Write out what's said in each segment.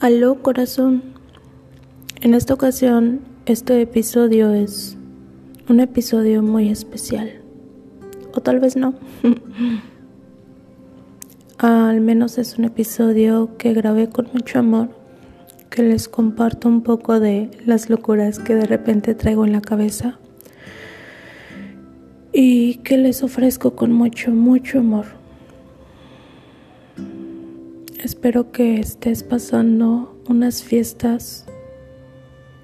Aló corazón. En esta ocasión, este episodio es un episodio muy especial. O tal vez no. Al menos es un episodio que grabé con mucho amor, que les comparto un poco de las locuras que de repente traigo en la cabeza y que les ofrezco con mucho, mucho amor. Espero que estés pasando unas fiestas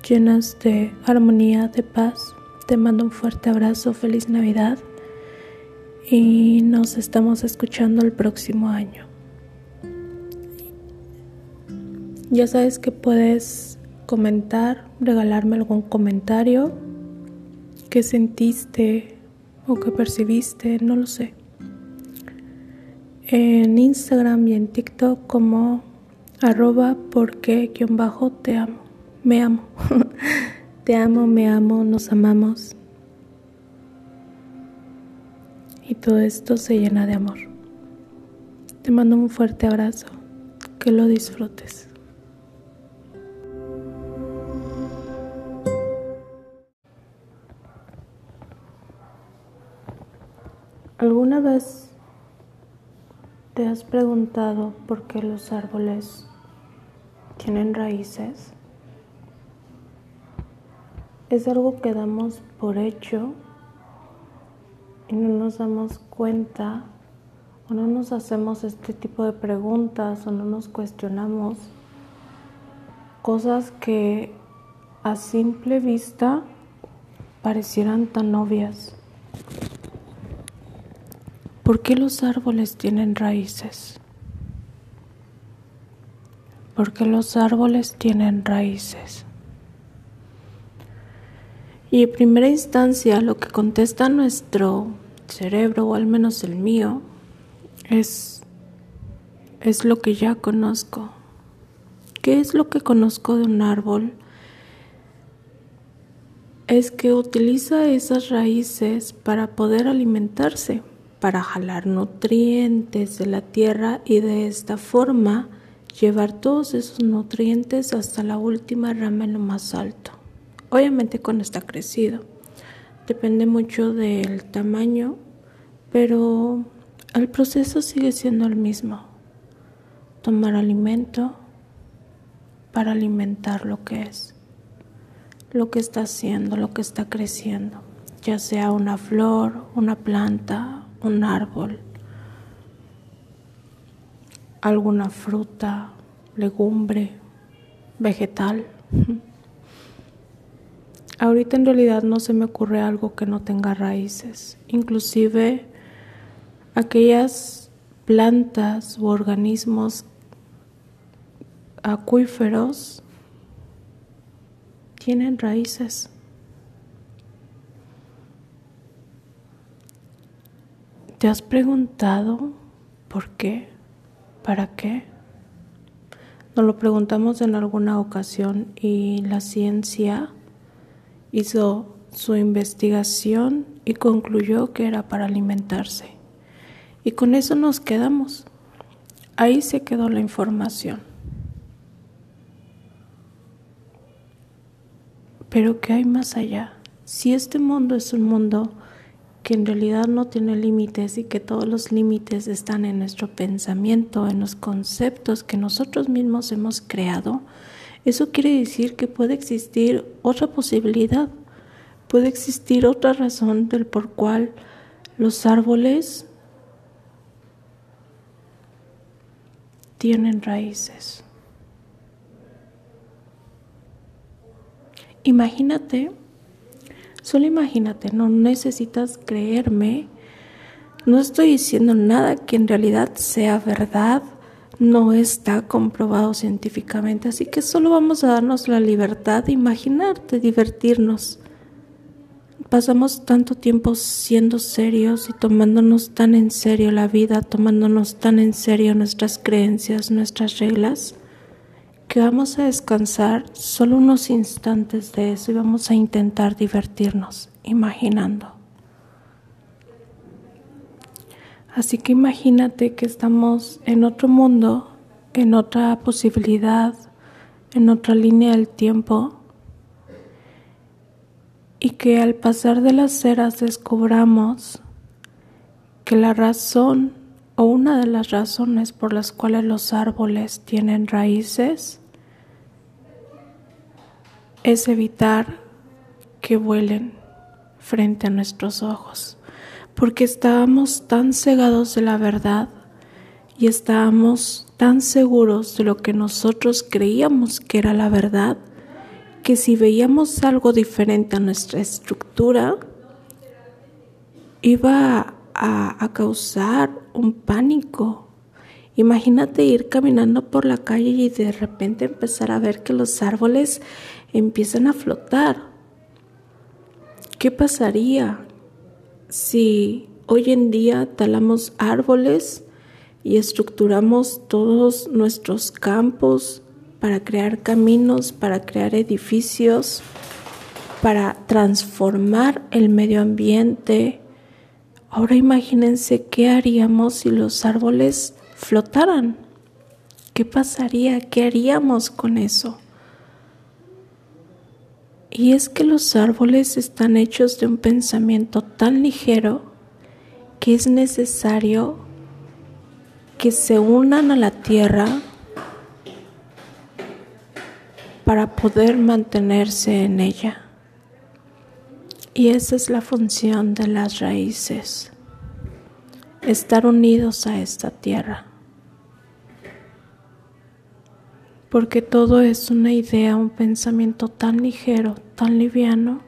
llenas de armonía, de paz. Te mando un fuerte abrazo, feliz Navidad y nos estamos escuchando el próximo año. Ya sabes que puedes comentar, regalarme algún comentario que sentiste o que percibiste, no lo sé en Instagram y en TikTok como arroba porque guion bajo te amo, me amo, te amo, me amo, nos amamos. Y todo esto se llena de amor. Te mando un fuerte abrazo, que lo disfrutes. ¿Alguna vez ¿Te has preguntado por qué los árboles tienen raíces? Es algo que damos por hecho y no nos damos cuenta o no nos hacemos este tipo de preguntas o no nos cuestionamos cosas que a simple vista parecieran tan obvias. ¿Por qué los árboles tienen raíces? ¿Por qué los árboles tienen raíces? Y en primera instancia lo que contesta nuestro cerebro, o al menos el mío, es, es lo que ya conozco. ¿Qué es lo que conozco de un árbol? Es que utiliza esas raíces para poder alimentarse para jalar nutrientes de la tierra y de esta forma llevar todos esos nutrientes hasta la última rama en lo más alto. Obviamente cuando está crecido. Depende mucho del tamaño, pero el proceso sigue siendo el mismo. Tomar alimento para alimentar lo que es, lo que está haciendo, lo que está creciendo, ya sea una flor, una planta, un árbol, alguna fruta, legumbre, vegetal. Ahorita en realidad no se me ocurre algo que no tenga raíces, inclusive aquellas plantas u organismos acuíferos tienen raíces. ¿Te has preguntado por qué? ¿Para qué? Nos lo preguntamos en alguna ocasión y la ciencia hizo su investigación y concluyó que era para alimentarse. Y con eso nos quedamos. Ahí se quedó la información. Pero ¿qué hay más allá? Si este mundo es un mundo que en realidad no tiene límites y que todos los límites están en nuestro pensamiento, en los conceptos que nosotros mismos hemos creado, eso quiere decir que puede existir otra posibilidad, puede existir otra razón del por cual los árboles tienen raíces. Imagínate Solo imagínate, no necesitas creerme. No estoy diciendo nada que en realidad sea verdad. No está comprobado científicamente. Así que solo vamos a darnos la libertad de imaginar, de divertirnos. Pasamos tanto tiempo siendo serios y tomándonos tan en serio la vida, tomándonos tan en serio nuestras creencias, nuestras reglas que vamos a descansar solo unos instantes de eso y vamos a intentar divertirnos imaginando. Así que imagínate que estamos en otro mundo, en otra posibilidad, en otra línea del tiempo y que al pasar de las eras descubramos que la razón o una de las razones por las cuales los árboles tienen raíces es evitar que vuelen frente a nuestros ojos, porque estábamos tan cegados de la verdad y estábamos tan seguros de lo que nosotros creíamos que era la verdad, que si veíamos algo diferente a nuestra estructura, iba a, causar un pánico. Imagínate ir caminando por la calle y de repente empezar a ver que los árboles empiezan a flotar. ¿Qué pasaría si hoy en día talamos árboles y estructuramos todos nuestros campos para crear caminos, para crear edificios, para transformar el medio ambiente? Ahora imagínense qué haríamos si los árboles flotaran. ¿Qué pasaría? ¿Qué haríamos con eso? Y es que los árboles están hechos de un pensamiento tan ligero que es necesario que se unan a la tierra para poder mantenerse en ella. Y esa es la función de las raíces, estar unidos a esta tierra. Porque todo es una idea, un pensamiento tan ligero, tan liviano,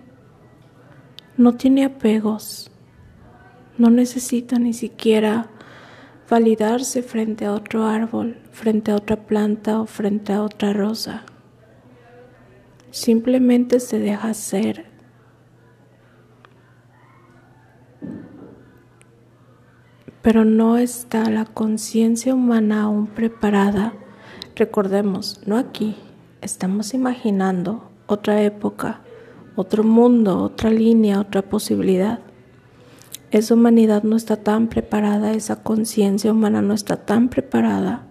no tiene apegos, no necesita ni siquiera validarse frente a otro árbol, frente a otra planta o frente a otra rosa. Simplemente se deja ser pero no está la conciencia humana aún preparada. Recordemos, no aquí, estamos imaginando otra época, otro mundo, otra línea, otra posibilidad. Esa humanidad no está tan preparada, esa conciencia humana no está tan preparada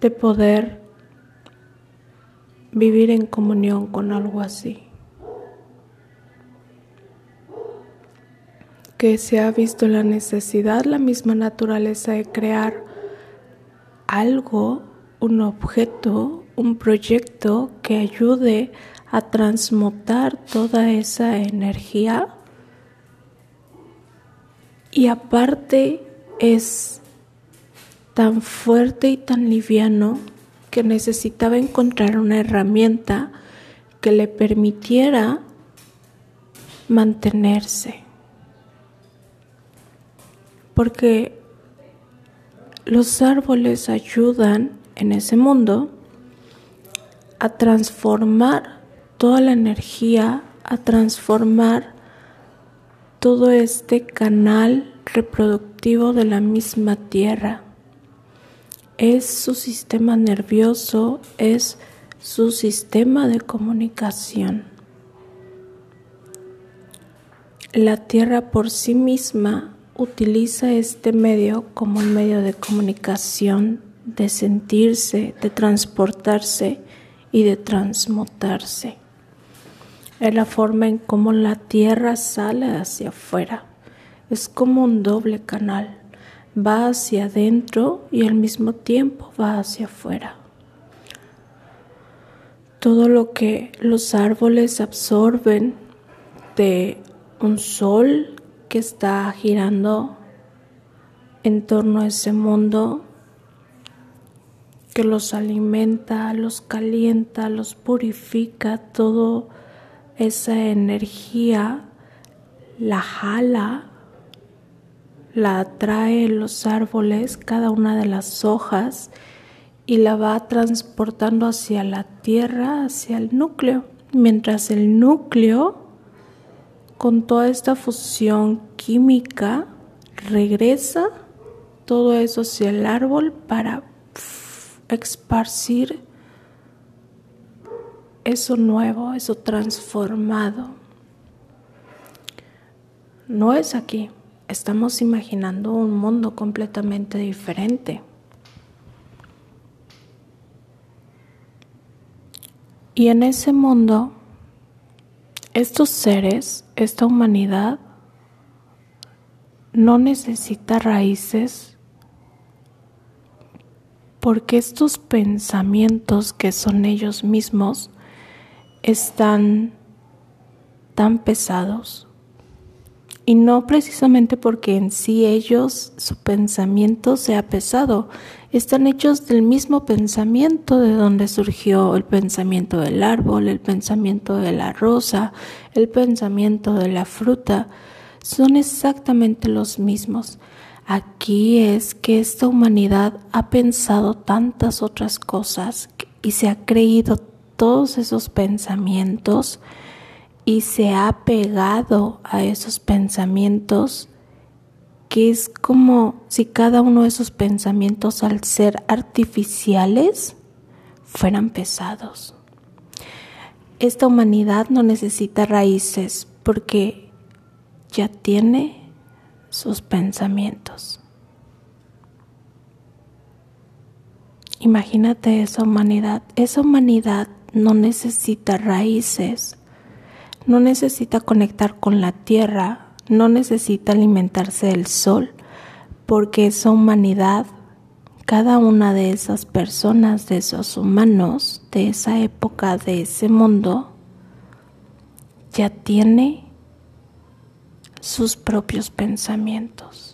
de poder vivir en comunión con algo así. Que se ha visto la necesidad, la misma naturaleza de crear algo, un objeto, un proyecto que ayude a transmutar toda esa energía. Y aparte es tan fuerte y tan liviano que necesitaba encontrar una herramienta que le permitiera mantenerse porque los árboles ayudan en ese mundo a transformar toda la energía, a transformar todo este canal reproductivo de la misma tierra. Es su sistema nervioso, es su sistema de comunicación. La tierra por sí misma utiliza este medio como un medio de comunicación, de sentirse, de transportarse y de transmutarse. Es la forma en cómo la tierra sale hacia afuera. Es como un doble canal. Va hacia adentro y al mismo tiempo va hacia afuera. Todo lo que los árboles absorben de un sol que está girando en torno a ese mundo que los alimenta, los calienta, los purifica, toda esa energía la jala, la atrae los árboles, cada una de las hojas, y la va transportando hacia la tierra, hacia el núcleo, mientras el núcleo con toda esta fusión química regresa todo eso hacia el árbol para esparcir eso nuevo, eso transformado. No es aquí, estamos imaginando un mundo completamente diferente. Y en ese mundo, estos seres, esta humanidad, no necesita raíces porque estos pensamientos que son ellos mismos están tan pesados y no precisamente porque en sí ellos, su pensamiento sea pesado, están hechos del mismo pensamiento de donde surgió el pensamiento del árbol, el pensamiento de la rosa, el pensamiento de la fruta, son exactamente los mismos. Aquí es que esta humanidad ha pensado tantas otras cosas y se ha creído todos esos pensamientos y se ha pegado a esos pensamientos que es como si cada uno de esos pensamientos al ser artificiales fueran pesados. Esta humanidad no necesita raíces porque ya tiene sus pensamientos. Imagínate esa humanidad. Esa humanidad no necesita raíces no necesita conectar con la tierra, no necesita alimentarse del sol, porque esa humanidad, cada una de esas personas, de esos humanos, de esa época, de ese mundo, ya tiene sus propios pensamientos.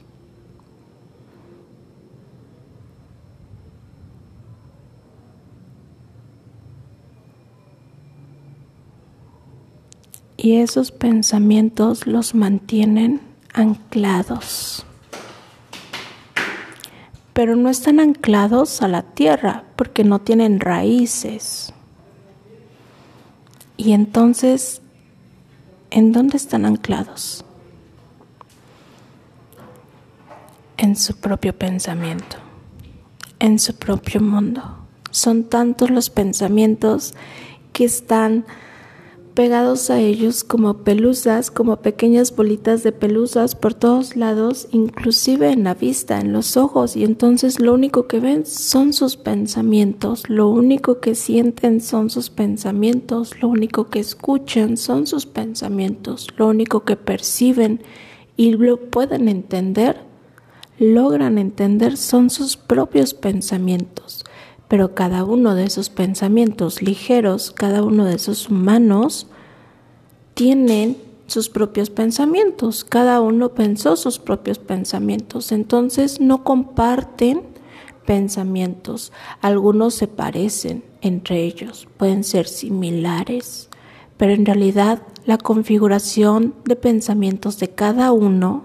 Y esos pensamientos los mantienen anclados. Pero no están anclados a la tierra porque no tienen raíces. Y entonces, ¿en dónde están anclados? En su propio pensamiento, en su propio mundo. Son tantos los pensamientos que están pegados a ellos como pelusas, como pequeñas bolitas de pelusas por todos lados, inclusive en la vista, en los ojos, y entonces lo único que ven son sus pensamientos, lo único que sienten son sus pensamientos, lo único que escuchan son sus pensamientos, lo único que perciben y lo pueden entender, logran entender son sus propios pensamientos pero cada uno de esos pensamientos ligeros, cada uno de esos humanos, tienen sus propios pensamientos, cada uno pensó sus propios pensamientos, entonces no comparten pensamientos, algunos se parecen entre ellos, pueden ser similares, pero en realidad la configuración de pensamientos de cada uno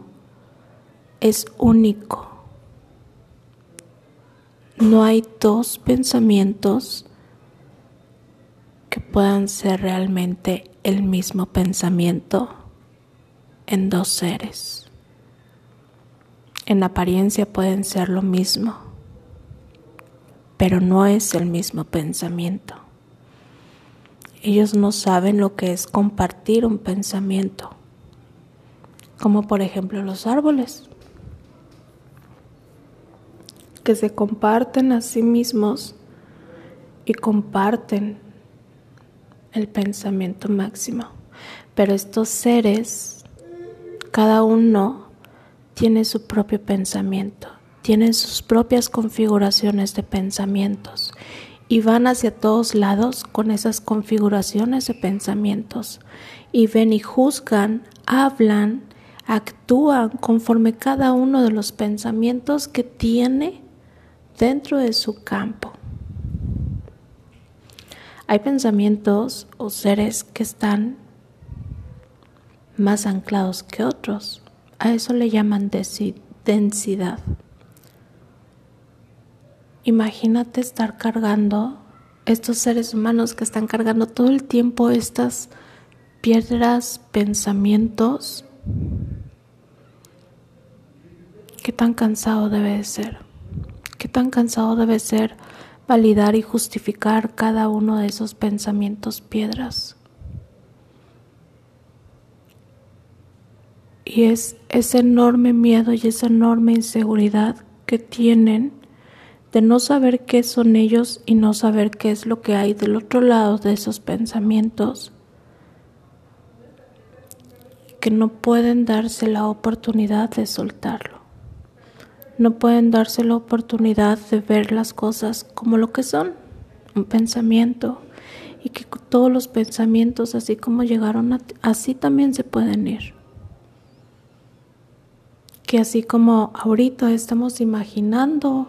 es único. No hay dos pensamientos que puedan ser realmente el mismo pensamiento en dos seres. En apariencia pueden ser lo mismo, pero no es el mismo pensamiento. Ellos no saben lo que es compartir un pensamiento, como por ejemplo los árboles que se comparten a sí mismos y comparten el pensamiento máximo. Pero estos seres, cada uno tiene su propio pensamiento, tienen sus propias configuraciones de pensamientos y van hacia todos lados con esas configuraciones de pensamientos y ven y juzgan, hablan, actúan conforme cada uno de los pensamientos que tiene dentro de su campo. Hay pensamientos o seres que están más anclados que otros. A eso le llaman densidad. Imagínate estar cargando estos seres humanos que están cargando todo el tiempo estas piedras, pensamientos. ¿Qué tan cansado debe de ser? ¿Qué tan cansado debe ser validar y justificar cada uno de esos pensamientos piedras? Y es ese enorme miedo y esa enorme inseguridad que tienen de no saber qué son ellos y no saber qué es lo que hay del otro lado de esos pensamientos, que no pueden darse la oportunidad de soltarlo, no pueden darse la oportunidad de ver las cosas como lo que son, un pensamiento, y que todos los pensamientos, así como llegaron, así también se pueden ir. Que así como ahorita estamos imaginando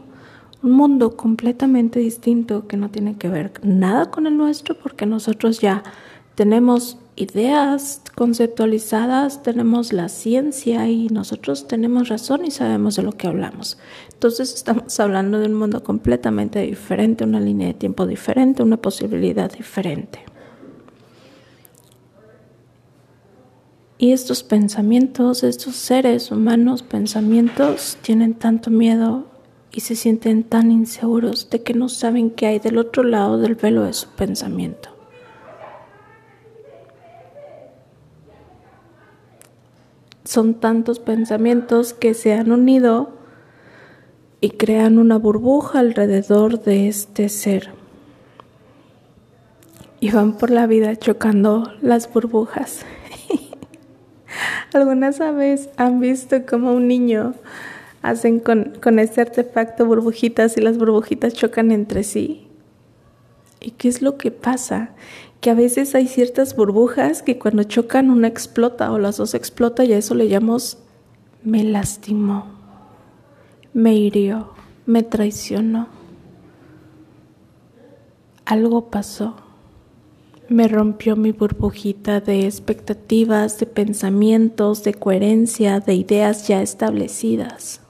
un mundo completamente distinto que no tiene que ver nada con el nuestro porque nosotros ya tenemos ideas conceptualizadas, tenemos la ciencia y nosotros tenemos razón y sabemos de lo que hablamos. Entonces estamos hablando de un mundo completamente diferente, una línea de tiempo diferente, una posibilidad diferente. Y estos pensamientos, estos seres humanos, pensamientos, tienen tanto miedo y se sienten tan inseguros de que no saben qué hay del otro lado del velo de su pensamiento. Son tantos pensamientos que se han unido y crean una burbuja alrededor de este ser. Y van por la vida chocando las burbujas. ¿Algunas vez han visto cómo un niño hacen con, con este artefacto burbujitas y las burbujitas chocan entre sí? ¿Y qué es lo que pasa? Que a veces hay ciertas burbujas que cuando chocan una explota o las dos explotan y a eso le llamamos me lastimó, me hirió, me traicionó. Algo pasó me rompió mi burbujita de expectativas, de pensamientos, de coherencia, de ideas ya establecidas.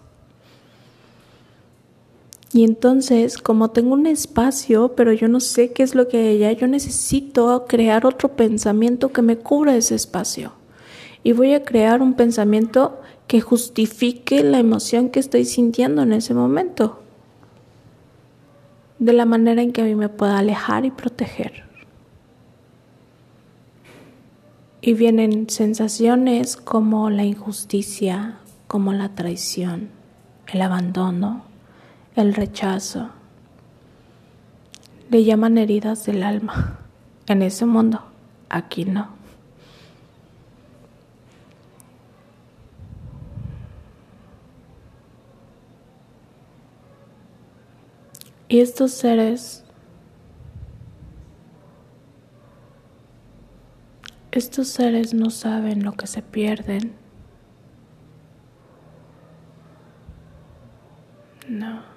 Y entonces, como tengo un espacio, pero yo no sé qué es lo que allá, yo necesito crear otro pensamiento que me cubra ese espacio. Y voy a crear un pensamiento que justifique la emoción que estoy sintiendo en ese momento. De la manera en que a mí me pueda alejar y proteger. Y vienen sensaciones como la injusticia, como la traición, el abandono, el rechazo. Le llaman heridas del alma. En ese mundo, aquí no. Y estos seres Estos seres no saben lo que se pierden. No.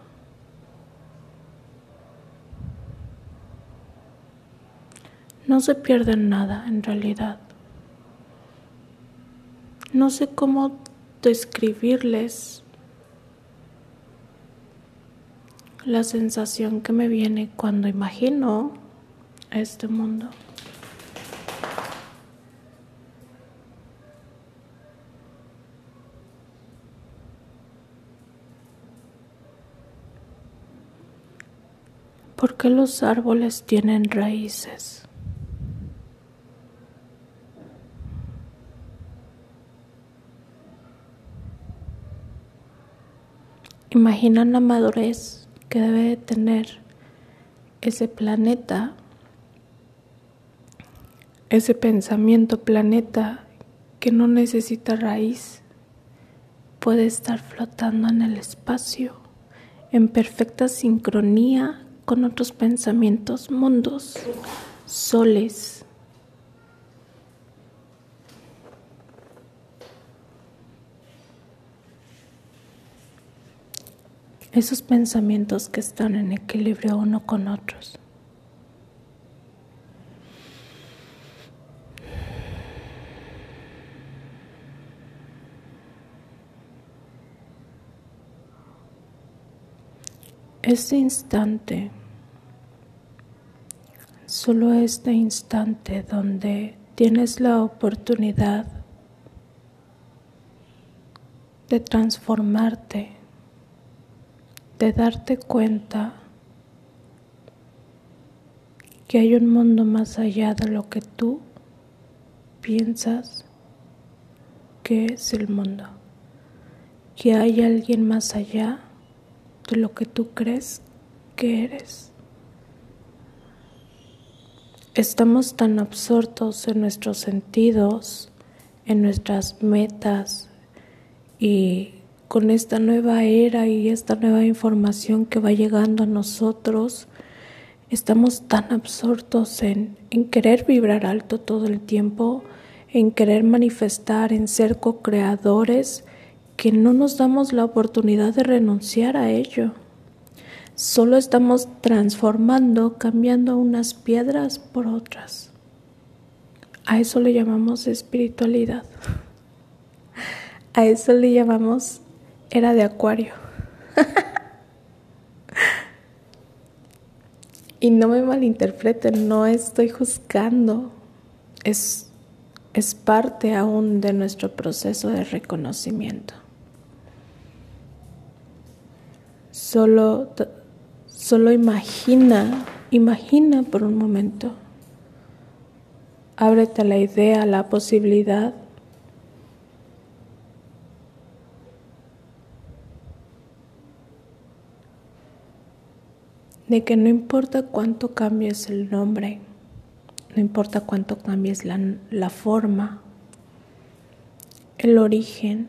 No se pierden nada en realidad. No sé cómo describirles la sensación que me viene cuando imagino este mundo. ¿Por qué los árboles tienen raíces? Imaginan la madurez que debe tener ese planeta, ese pensamiento planeta que no necesita raíz, puede estar flotando en el espacio en perfecta sincronía con otros pensamientos, mundos, soles. Esos pensamientos que están en equilibrio uno con otros. Este instante, solo este instante donde tienes la oportunidad de transformarte, de darte cuenta que hay un mundo más allá de lo que tú piensas que es el mundo, que hay alguien más allá de lo que tú crees que eres. Estamos tan absortos en nuestros sentidos, en nuestras metas y con esta nueva era y esta nueva información que va llegando a nosotros, estamos tan absortos en, en querer vibrar alto todo el tiempo, en querer manifestar, en ser co-creadores, que no nos damos la oportunidad de renunciar a ello. Solo estamos transformando, cambiando unas piedras por otras. A eso le llamamos espiritualidad. A eso le llamamos era de acuario. y no me malinterpreten, no estoy juzgando. Es, es parte aún de nuestro proceso de reconocimiento. Solo, solo imagina, imagina por un momento. Ábrete a la idea, la posibilidad de que no importa cuánto cambies el nombre, no importa cuánto cambies la, la forma, el origen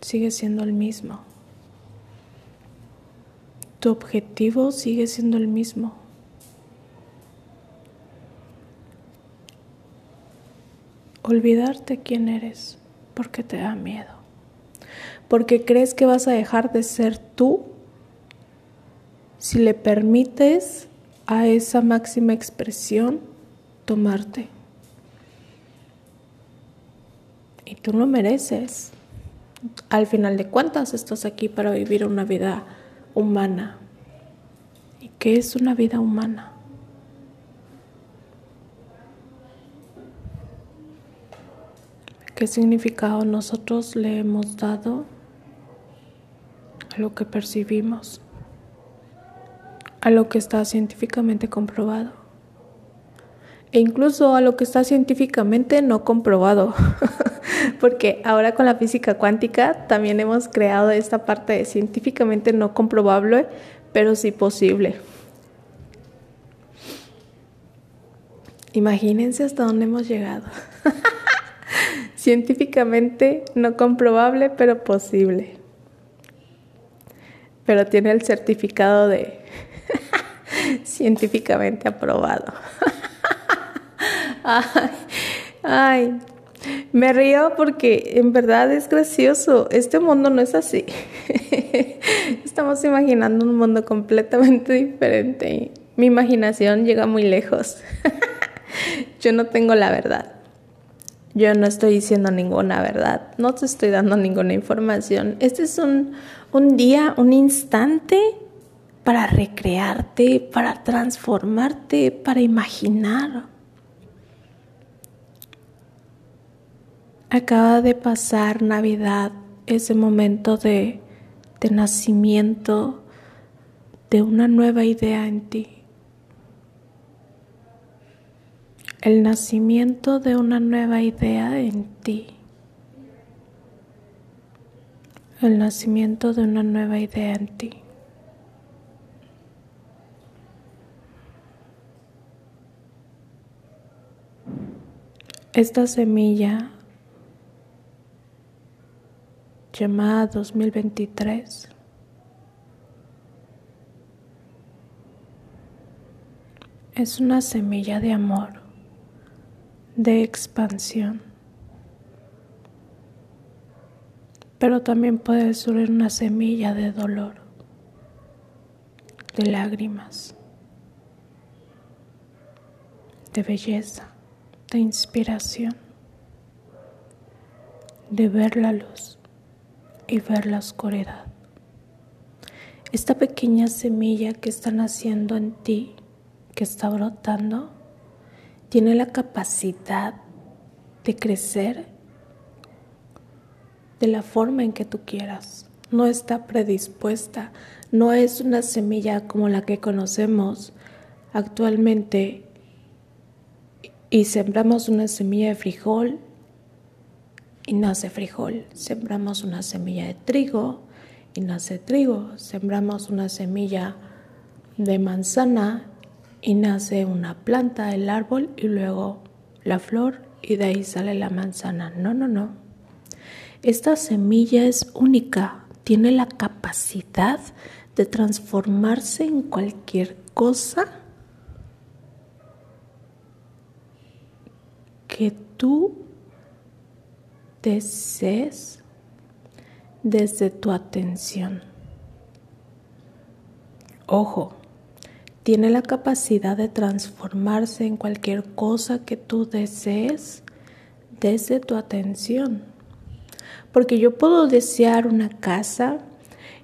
sigue siendo el mismo. Tu objetivo sigue siendo el mismo. Olvidarte quién eres porque te da miedo. Porque crees que vas a dejar de ser tú si le permites a esa máxima expresión tomarte. Y tú lo mereces. Al final de cuentas, estás aquí para vivir una vida humana. ¿Y qué es una vida humana? ¿Qué significado nosotros le hemos dado a lo que percibimos? A lo que está científicamente comprobado. E incluso a lo que está científicamente no comprobado. Porque ahora con la física cuántica también hemos creado esta parte de científicamente no comprobable, pero sí posible. Imagínense hasta dónde hemos llegado. científicamente no comprobable, pero posible. Pero tiene el certificado de científicamente aprobado. ay, me río porque en verdad es gracioso. Este mundo no es así. Estamos imaginando un mundo completamente diferente mi imaginación llega muy lejos. Yo no tengo la verdad. Yo no estoy diciendo ninguna verdad. No te estoy dando ninguna información. Este es un, un día, un instante para recrearte, para transformarte, para imaginar. Acaba de pasar Navidad, ese momento de, de nacimiento de una nueva idea en ti. El nacimiento de una nueva idea en ti. El nacimiento de una nueva idea en ti. Esta semilla llamada 2023 es una semilla de amor, de expansión, pero también puede ser una semilla de dolor, de lágrimas, de belleza de inspiración, de ver la luz y ver la oscuridad. Esta pequeña semilla que está naciendo en ti, que está brotando, tiene la capacidad de crecer de la forma en que tú quieras. No está predispuesta, no es una semilla como la que conocemos actualmente y sembramos una semilla de frijol y nace frijol. Sembramos una semilla de trigo y nace trigo. Sembramos una semilla de manzana y nace una planta, el árbol y luego la flor y de ahí sale la manzana. No, no, no. Esta semilla es única, tiene la capacidad de transformarse en cualquier cosa que tú desees desde tu atención. Ojo, tiene la capacidad de transformarse en cualquier cosa que tú desees desde tu atención. Porque yo puedo desear una casa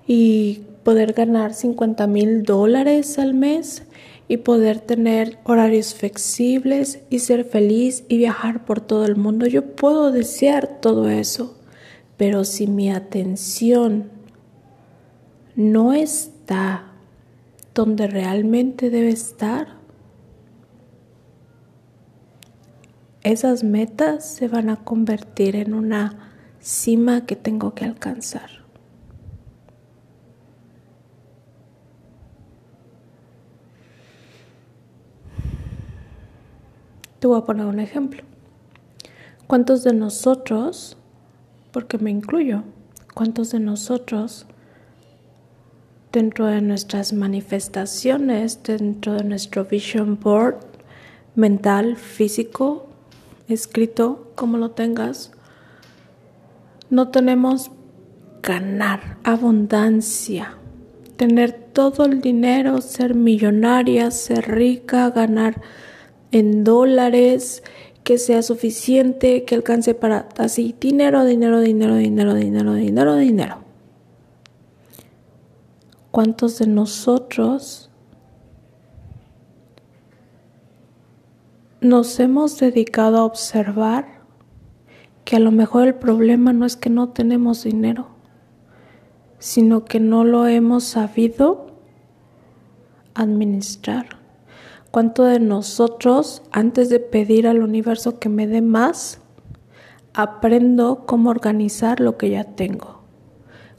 y poder ganar 50 mil dólares al mes y poder tener horarios flexibles y ser feliz y viajar por todo el mundo. Yo puedo desear todo eso, pero si mi atención no está donde realmente debe estar, esas metas se van a convertir en una cima que tengo que alcanzar. Voy a poner un ejemplo. ¿Cuántos de nosotros, porque me incluyo, cuántos de nosotros dentro de nuestras manifestaciones, dentro de nuestro vision board mental, físico, escrito, como lo tengas, no tenemos ganar abundancia, tener todo el dinero, ser millonaria, ser rica, ganar en dólares, que sea suficiente, que alcance para así dinero, dinero, dinero, dinero, dinero, dinero, dinero. ¿Cuántos de nosotros nos hemos dedicado a observar que a lo mejor el problema no es que no tenemos dinero, sino que no lo hemos sabido administrar? ¿Cuánto de nosotros, antes de pedir al universo que me dé más, aprendo cómo organizar lo que ya tengo?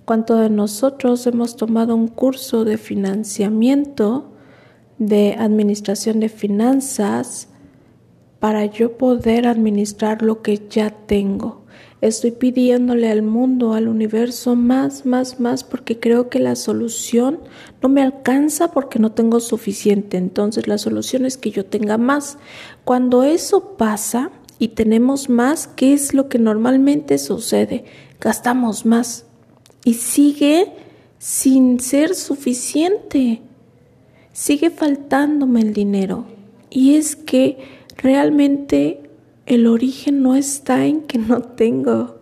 ¿Cuánto de nosotros hemos tomado un curso de financiamiento, de administración de finanzas, para yo poder administrar lo que ya tengo? Estoy pidiéndole al mundo, al universo, más, más, más, porque creo que la solución no me alcanza porque no tengo suficiente. Entonces la solución es que yo tenga más. Cuando eso pasa y tenemos más, ¿qué es lo que normalmente sucede? Gastamos más y sigue sin ser suficiente. Sigue faltándome el dinero. Y es que realmente el origen no está en que no tengo,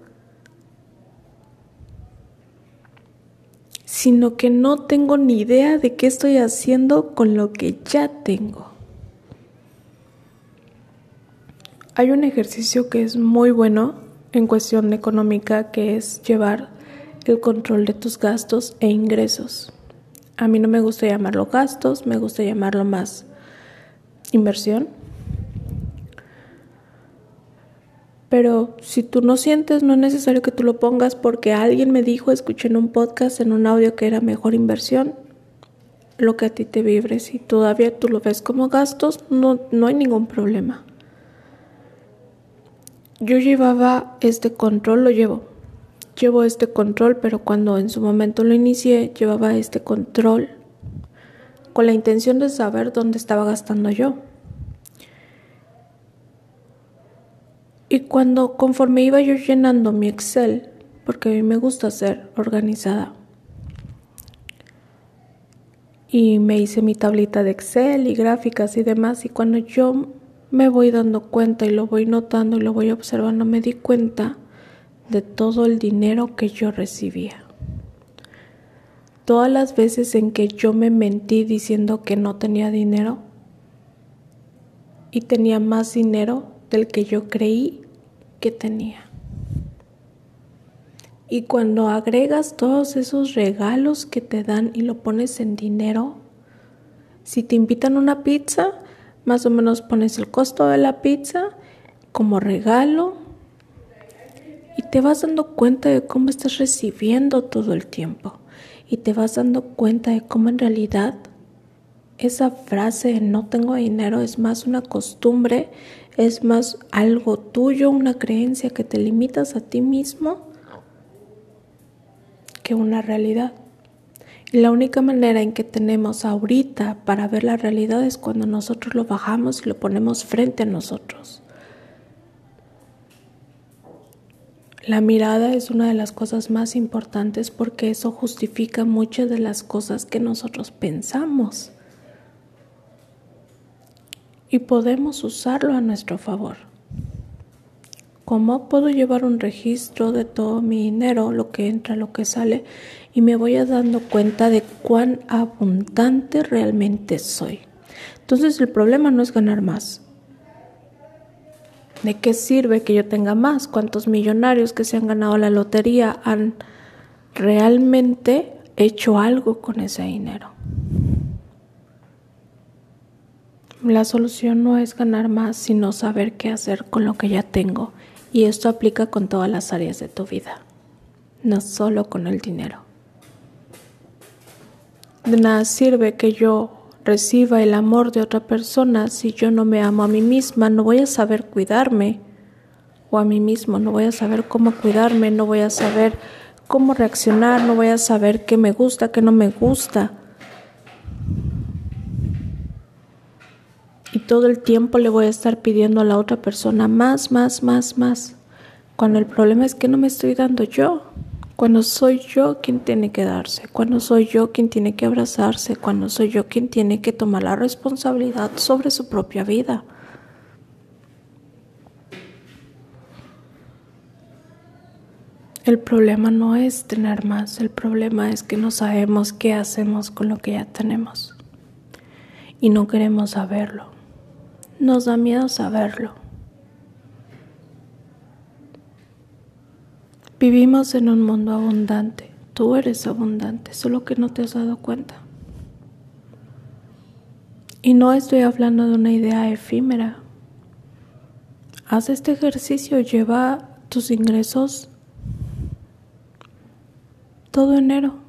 sino que no tengo ni idea de qué estoy haciendo con lo que ya tengo. Hay un ejercicio que es muy bueno en cuestión económica que es llevar el control de tus gastos e ingresos. A mí no me gusta llamarlo gastos, me gusta llamarlo más inversión. Pero si tú no sientes, no es necesario que tú lo pongas porque alguien me dijo, escuché en un podcast, en un audio que era mejor inversión, lo que a ti te vibre. Si todavía tú lo ves como gastos, no, no hay ningún problema. Yo llevaba este control, lo llevo llevo este control, pero cuando en su momento lo inicié, llevaba este control con la intención de saber dónde estaba gastando yo. Y cuando conforme iba yo llenando mi Excel, porque a mí me gusta ser organizada, y me hice mi tablita de Excel y gráficas y demás, y cuando yo me voy dando cuenta y lo voy notando y lo voy observando, me di cuenta de todo el dinero que yo recibía. Todas las veces en que yo me mentí diciendo que no tenía dinero y tenía más dinero del que yo creí que tenía. Y cuando agregas todos esos regalos que te dan y lo pones en dinero, si te invitan una pizza, más o menos pones el costo de la pizza como regalo y te vas dando cuenta de cómo estás recibiendo todo el tiempo y te vas dando cuenta de cómo en realidad esa frase no tengo dinero es más una costumbre, es más algo tuyo, una creencia que te limitas a ti mismo que una realidad. Y la única manera en que tenemos ahorita para ver la realidad es cuando nosotros lo bajamos y lo ponemos frente a nosotros. La mirada es una de las cosas más importantes porque eso justifica muchas de las cosas que nosotros pensamos y podemos usarlo a nuestro favor. ¿Cómo puedo llevar un registro de todo mi dinero, lo que entra, lo que sale, y me voy dando cuenta de cuán abundante realmente soy? Entonces el problema no es ganar más. ¿De qué sirve que yo tenga más? ¿Cuántos millonarios que se han ganado la lotería han realmente hecho algo con ese dinero? La solución no es ganar más, sino saber qué hacer con lo que ya tengo. Y esto aplica con todas las áreas de tu vida, no solo con el dinero. De nada sirve que yo reciba el amor de otra persona si yo no me amo a mí misma, no voy a saber cuidarme o a mí mismo, no voy a saber cómo cuidarme, no voy a saber cómo reaccionar, no voy a saber qué me gusta, qué no me gusta. Y todo el tiempo le voy a estar pidiendo a la otra persona más, más, más, más. Cuando el problema es que no me estoy dando yo. Cuando soy yo quien tiene que darse, cuando soy yo quien tiene que abrazarse, cuando soy yo quien tiene que tomar la responsabilidad sobre su propia vida. El problema no es tener más, el problema es que no sabemos qué hacemos con lo que ya tenemos y no queremos saberlo. Nos da miedo saberlo. Vivimos en un mundo abundante. Tú eres abundante, solo que no te has dado cuenta. Y no estoy hablando de una idea efímera. Haz este ejercicio, lleva tus ingresos todo enero.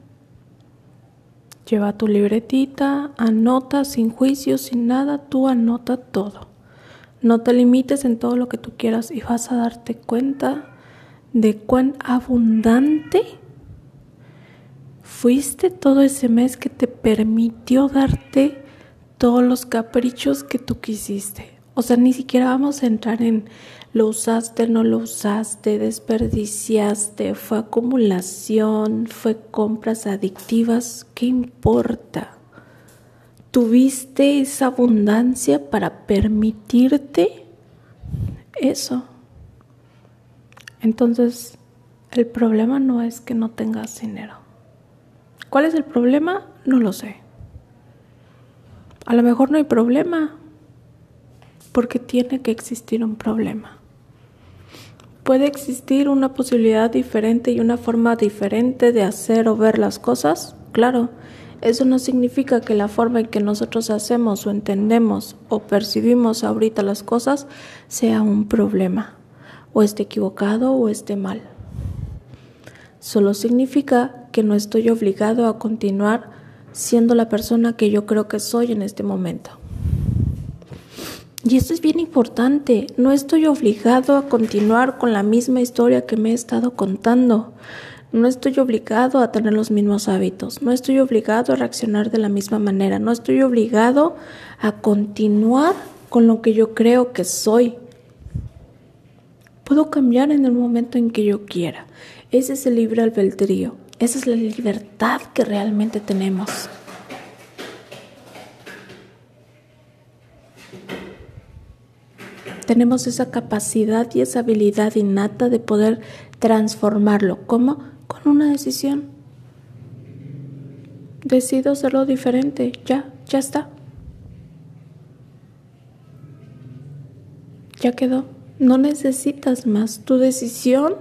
Lleva tu libretita, anota sin juicio, sin nada, tú anota todo. No te limites en todo lo que tú quieras y vas a darte cuenta de cuán abundante fuiste todo ese mes que te permitió darte todos los caprichos que tú quisiste. O sea, ni siquiera vamos a entrar en lo usaste, no lo usaste, desperdiciaste, fue acumulación, fue compras adictivas, ¿qué importa? ¿Tuviste esa abundancia para permitirte eso? Entonces, el problema no es que no tengas dinero. ¿Cuál es el problema? No lo sé. A lo mejor no hay problema, porque tiene que existir un problema. ¿Puede existir una posibilidad diferente y una forma diferente de hacer o ver las cosas? Claro, eso no significa que la forma en que nosotros hacemos o entendemos o percibimos ahorita las cosas sea un problema, o esté equivocado o esté mal. Solo significa que no estoy obligado a continuar siendo la persona que yo creo que soy en este momento. Y esto es bien importante, no estoy obligado a continuar con la misma historia que me he estado contando. No estoy obligado a tener los mismos hábitos, no estoy obligado a reaccionar de la misma manera, no estoy obligado a continuar con lo que yo creo que soy. Puedo cambiar en el momento en que yo quiera. Ese es el libre albedrío, esa es la libertad que realmente tenemos. Tenemos esa capacidad y esa habilidad innata de poder transformarlo. ¿Cómo? Con una decisión. Decido hacerlo diferente. Ya, ya está. Ya quedó. No necesitas más. Tu decisión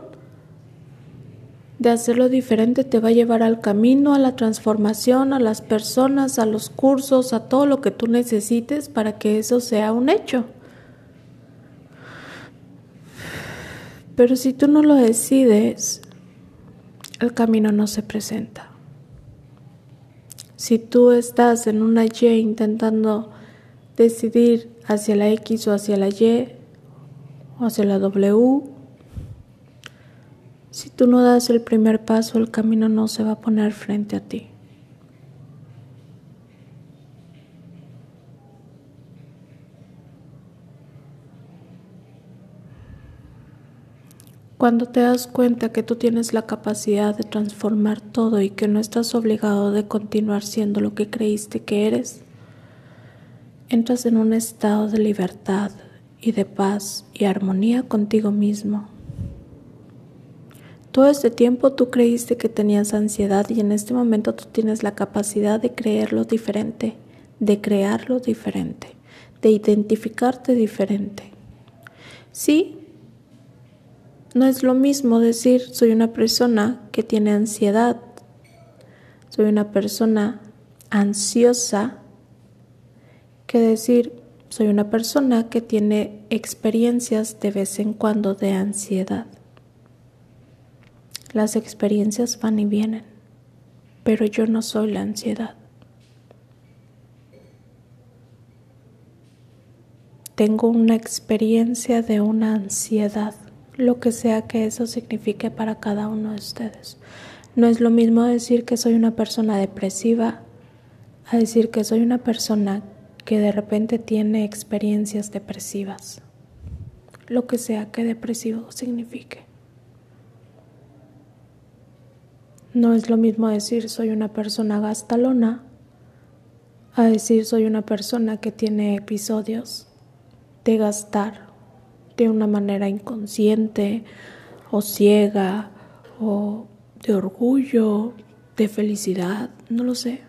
de hacerlo diferente te va a llevar al camino, a la transformación, a las personas, a los cursos, a todo lo que tú necesites para que eso sea un hecho. Pero si tú no lo decides, el camino no se presenta. Si tú estás en una Y intentando decidir hacia la X o hacia la Y o hacia la W, si tú no das el primer paso, el camino no se va a poner frente a ti. Cuando te das cuenta que tú tienes la capacidad de transformar todo y que no estás obligado de continuar siendo lo que creíste que eres, entras en un estado de libertad y de paz y armonía contigo mismo. Todo este tiempo tú creíste que tenías ansiedad y en este momento tú tienes la capacidad de creerlo diferente, de crearlo diferente, de identificarte diferente. Sí, no es lo mismo decir soy una persona que tiene ansiedad, soy una persona ansiosa, que decir soy una persona que tiene experiencias de vez en cuando de ansiedad. Las experiencias van y vienen, pero yo no soy la ansiedad. Tengo una experiencia de una ansiedad lo que sea que eso signifique para cada uno de ustedes. No es lo mismo decir que soy una persona depresiva a decir que soy una persona que de repente tiene experiencias depresivas. Lo que sea que depresivo signifique. No es lo mismo decir soy una persona gastalona a decir soy una persona que tiene episodios de gastar de una manera inconsciente o ciega o de orgullo, de felicidad, no lo sé.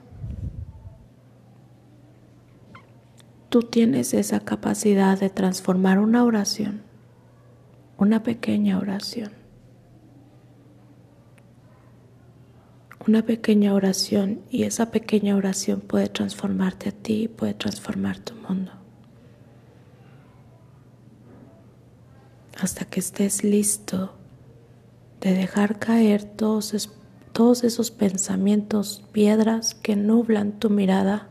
Tú tienes esa capacidad de transformar una oración, una pequeña oración, una pequeña oración y esa pequeña oración puede transformarte a ti, puede transformar tu mundo. Hasta que estés listo de dejar caer todos, todos esos pensamientos, piedras que nublan tu mirada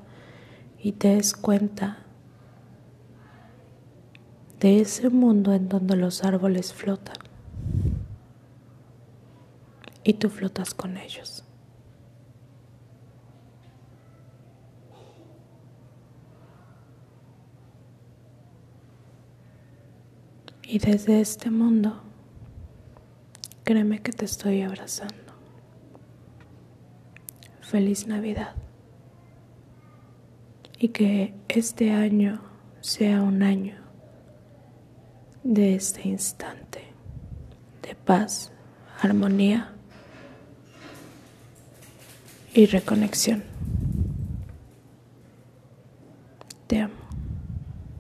y te des cuenta de ese mundo en donde los árboles flotan y tú flotas con ellos. Y desde este mundo, créeme que te estoy abrazando. Feliz Navidad. Y que este año sea un año de este instante, de paz, armonía y reconexión. Te amo.